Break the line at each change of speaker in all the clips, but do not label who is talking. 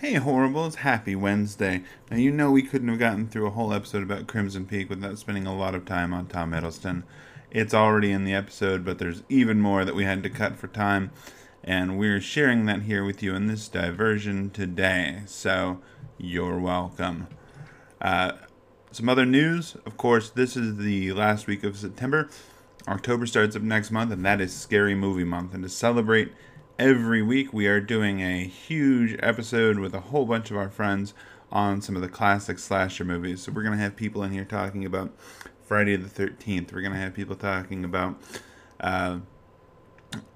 Hey, Horribles, happy Wednesday. Now, you know we couldn't have gotten through a whole episode about Crimson Peak without spending a lot of time on Tom Hiddleston. It's already in the episode, but there's even more that we had to cut for time, and we're sharing that here with you in this diversion today. So, you're welcome. Uh, some other news, of course, this is the last week of September. October starts up next month, and that is Scary Movie Month. And to celebrate every week we are doing a huge episode with a whole bunch of our friends on some of the classic slasher movies. So we're going to have people in here talking about Friday the 13th. We're going to have people talking about uh,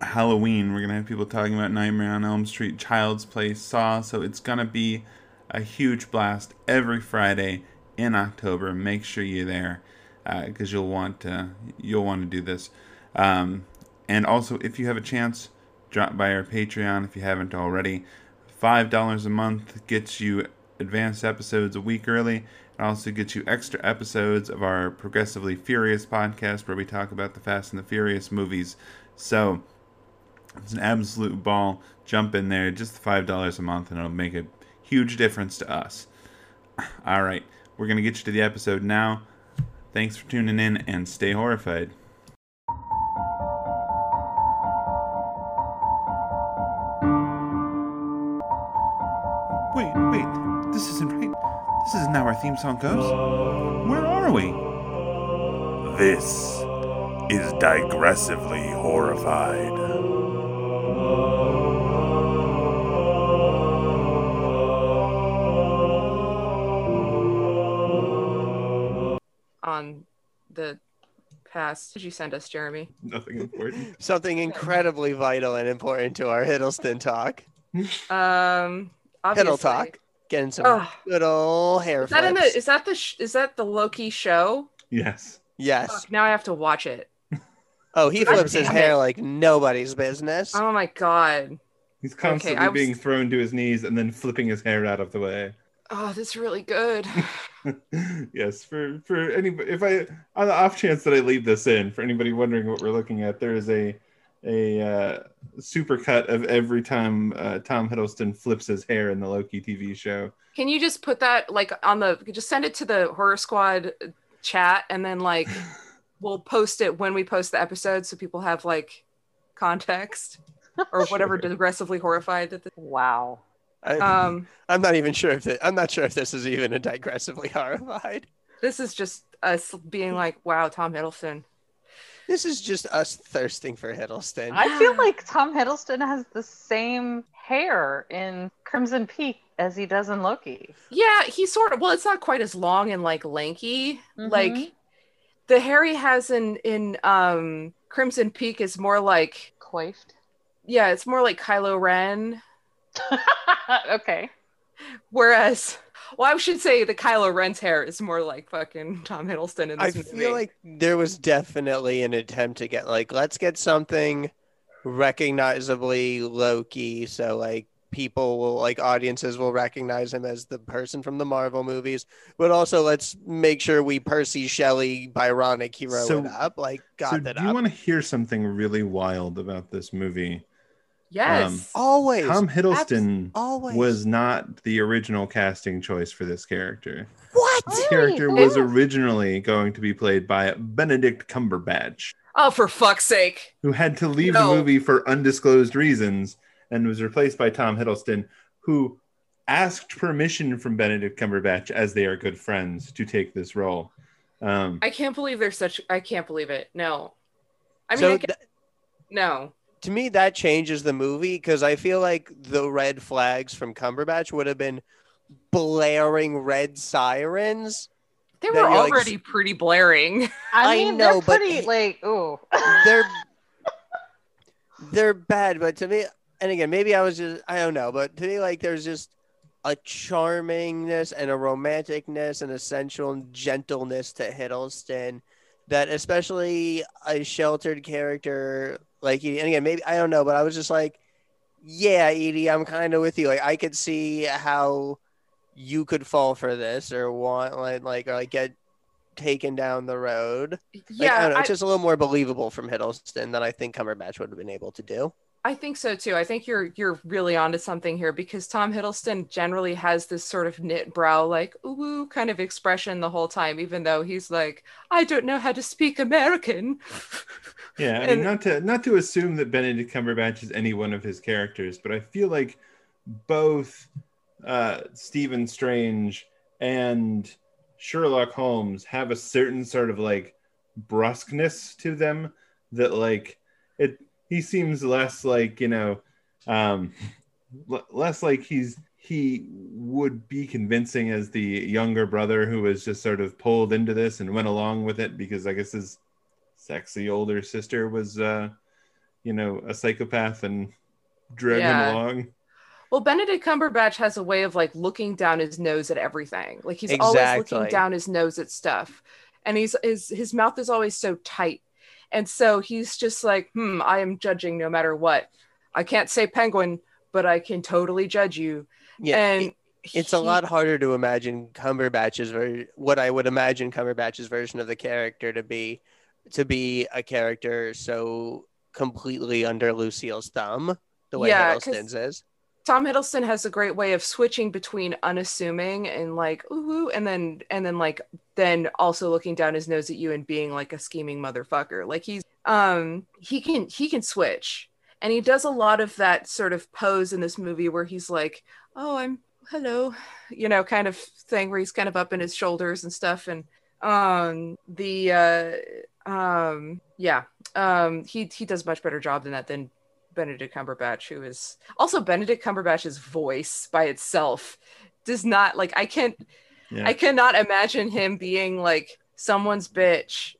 Halloween. We're going to have people talking about Nightmare on Elm Street, Child's Play, Saw. So it's going to be a huge blast every Friday in October. Make sure you're there because uh, you'll want to you'll want to do this. Um, and also, if you have a chance, drop by our Patreon if you haven't already. $5 a month gets you advanced episodes a week early. It also gets you extra episodes of our Progressively Furious podcast where we talk about the Fast and the Furious movies. So it's an absolute ball. Jump in there, just $5 a month, and it'll make a huge difference to us. All right, we're going to get you to the episode now. Thanks for tuning in and stay horrified. Wait, wait, this isn't right. This isn't how our theme song goes. Where are we?
This is digressively horrified.
On the past, did you send us, Jeremy?
Nothing important.
Something incredibly vital and important to our Hiddleston talk.
Um,
Hiddle
obviously.
talk. Getting some
Ugh.
good old hair
Is that in the? Is that the? sh- Is that the Loki show?
Yes.
Yes.
Fuck, now I have to watch it.
Oh, he flips his hair
it.
like nobody's business.
Oh my god.
He's constantly
I was-
being thrown to his knees and then flipping his hair out of the way.
Oh, this is really good.
yes, for for anybody, if I on the off chance that I leave this in, for anybody wondering what we're looking at, there is a a uh, super cut of every time uh, Tom Hiddleston flips his hair in the Loki TV show.
Can you just put that like on the? Just send it to the Horror Squad chat, and then like we'll post it when we post the episode, so people have like context or whatever. Digressively horrified that. The,
Wow.
I,
um,
I'm not even sure if it, I'm not sure if this is even a digressively horrified.
this is just us being like, "Wow, Tom Hiddleston."
This is just us thirsting for Hiddleston.
I feel like Tom Hiddleston has the same hair in Crimson Peak as he does in Loki.
Yeah, he sort of. Well, it's not quite as long and like lanky.
Mhm.
Like the hair he has in in um Crimson Peak is more like
Coiffed.
yeah, it's more like Kylo Ren.
okay.
Whereas, well, I should say the Kylo Ren's hair is more like fucking Tom Hiddleston in
I
this movie.
feel like there was definitely an attempt to get like let's get something recognizably Loki, so like people will like audiences will recognize him as the person from the Marvel movies, but also let's make sure we Percy Shelley Byronic hero
So-
it up, like got
so,
that
do you want to hear something really wild about this movie?
Yes.
um,
Always,
Tom Hiddleston
always
was not the original casting choice for this character.
what?
This
Really?
character was originally going to be played by Benedict Cumberbatch.
oh, for fuck's sake!
who had to leave
No.
the movie for undisclosed reasons and was replaced by Tom Hiddleston, who asked permission from Benedict Cumberbatch, as they are good friends, to take this role. Um,
I can't believe there's such. I can't believe it. No, I mean,
so
I can,
th-
no.
To me that changes the movie because I feel like the red flags from Cumberbatch would have been blaring red sirens.
They were
you're like-
already pretty blaring.
I
I
mean,
know,
they're
but-
pretty like ooh.
They're they're bad, but to me, and again, maybe I was just I don't know, but to me, like there's just a charmingness and a romanticness and a sensual gentleness to Hiddleston that especially a sheltered character like and again, maybe I don't know, but I was just like, yeah, Edie, I'm kind of with you. Like I could see how you could fall for this or want like like or like get taken down the road. Like, I
yeah,
don't know,
I-
it's just a little more believable from Hiddleston than I think Cumberbatch would have been able to do.
I think so too. I think you're you're really onto something here because Tom Hiddleston generally has this sort of knit brow, like ooh kind of expression the whole time, even though he's like, I don't know how to speak American.
Yeah, I mean, not to not to assume that Benedict Cumberbatch is any one of his characters, but I feel like both uh, Stephen Strange and Sherlock Holmes have a certain sort of like brusqueness to them that like it. He seems less like you know, um, l- less like he's he would be convincing as the younger brother who was just sort of pulled into this and went along with it because I guess his sexy older sister was uh you know a psychopath and drug
Yeah.
him along
Well, Benedict Cumberbatch has a way of like looking down his nose at everything. Like he's always looking down his nose at stuff. And he's his his mouth is always so tight. And so he's just like, hmm, I am judging no matter what. I can't say penguin, but I can totally judge you.
Yeah,
and
it- it's a lot harder to imagine Cumberbatch's ver- what I would imagine Cumberbatch's version of the character to be, to be a character so completely under Lucille's thumb, the way
Yeah,
Hiddleston's is.
Tom Hiddleston has a great way of switching between unassuming and like ooh, and then and then like then also looking down his nose at you and being like a scheming motherfucker. Like he's um he can he can switch, and he does a lot of that sort of pose in this movie where he's like, oh, I'm hello, you know, kind of thing where he's kind of up in his shoulders and stuff, and um the uh um yeah um he he does a much better job than that than Benedict Cumberbatch, who is also Benedict Cumberbatch's voice by itself does not like I can't
yeah
I cannot imagine him being like someone's bitch.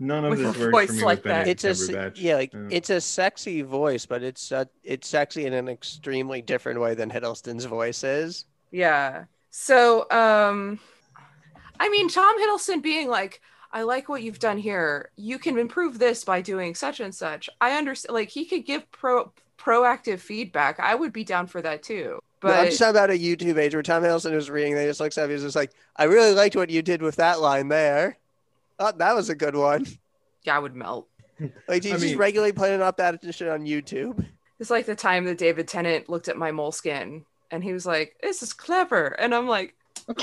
none of
with
this works
voice
for me
like that.
It's a s-
Cumberbatch.
yeah, like
Yeah.
it's a sexy voice, but it's uh, it's sexy in an extremely different way than Hiddleston's voice is.
Yeah. So um I mean Tom Hiddleston being like I like what you've done here. You can improve this by doing such and such. I understand like he could give pro proactive feedback. I would be down for that too.
But I'm just talking about a YouTube page where Tom Hiddleston was reading. They just looks at me, he's just like, "I really liked what you did with that line there. Oh, that was a good one."
yeah, I would melt.
Like he's
I
just
mean-
regularly putting up that shit on YouTube.
It's like the time that David Tennant looked at my moleskin and he was like, "This is clever," and I'm like,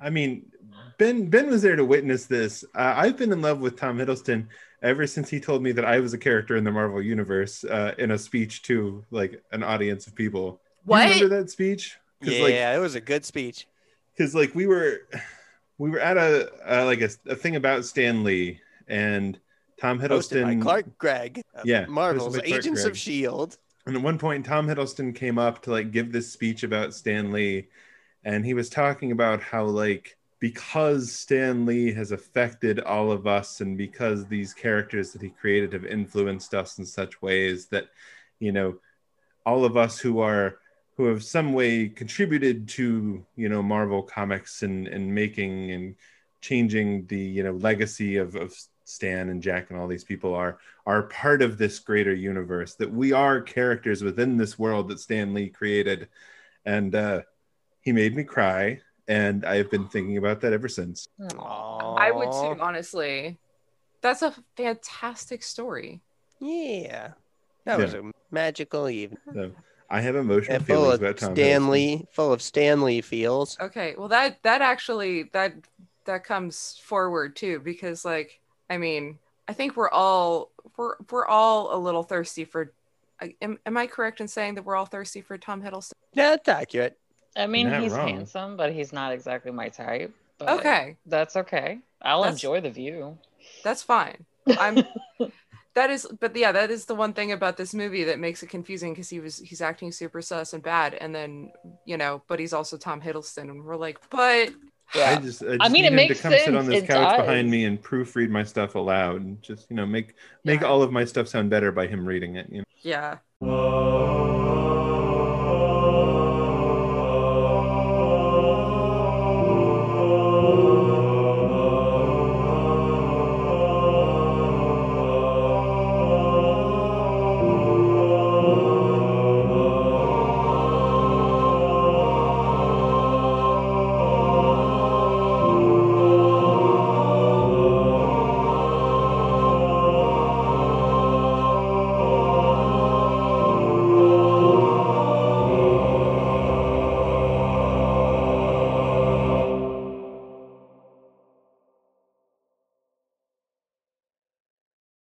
I mean, Ben Ben was there to witness this. Uh, I've been in love with Tom Hiddleston ever since he told me that I was a character in the Marvel universe uh, in a speech to like an audience of people. You
"What?"
remember that speech? 'Cause,
Yeah,
like,
it was a good speech.
because like we were we were at a, uh like a, a thing about Stan Lee and Tom
Hosted by
Hiddleston.
Clark Gregg.
Yeah,
Marvel's
Clark
Agents
Gregg.
of Shield.
And at one point, Tom Hiddleston came up to like give this speech about Stan Lee, and he was talking about how like because Stan Lee has affected all of us, and because these characters that he created have influenced us in such ways that, you know, all of us who are who have some way contributed to you know Marvel comics and and making and changing the you know legacy of of Stan and Jack and all these people are are part of this greater universe that we are characters within this world that Stan Lee created. And uh he made me cry and I've been thinking about that ever since.
I would
Aw.
too, honestly. That's a fantastic story.
Yeah, that was a magical evening.
So I have emotional
And
feelings about Tom Hiddleston.
Stan Lee, full of Stan Lee feels.
Okay, well that that actually that that comes forward too because like I mean I think we're all we're we're all a little thirsty for. Am, am I correct in saying that we're all thirsty for Tom Hiddleston?
Yeah, that's accurate.
I mean, he's
wrong.
handsome, but he's not exactly my type. But
Okay,
That's okay. I'll
That's-
enjoy the view.
that's fine. I'm. that is, but yeah, that is the one thing about this movie that makes it confusing because he was he's acting super sus and bad, and then you know, but he's also Tom Hiddleston, and we're like, but
I just, I, just
mean,
need
it
him
makes
to come sit on this
It
couch
does.
behind me and proofread my stuff aloud and just, you know, make make
Yeah.
all of my stuff sound better by him reading it. You know?
yeah.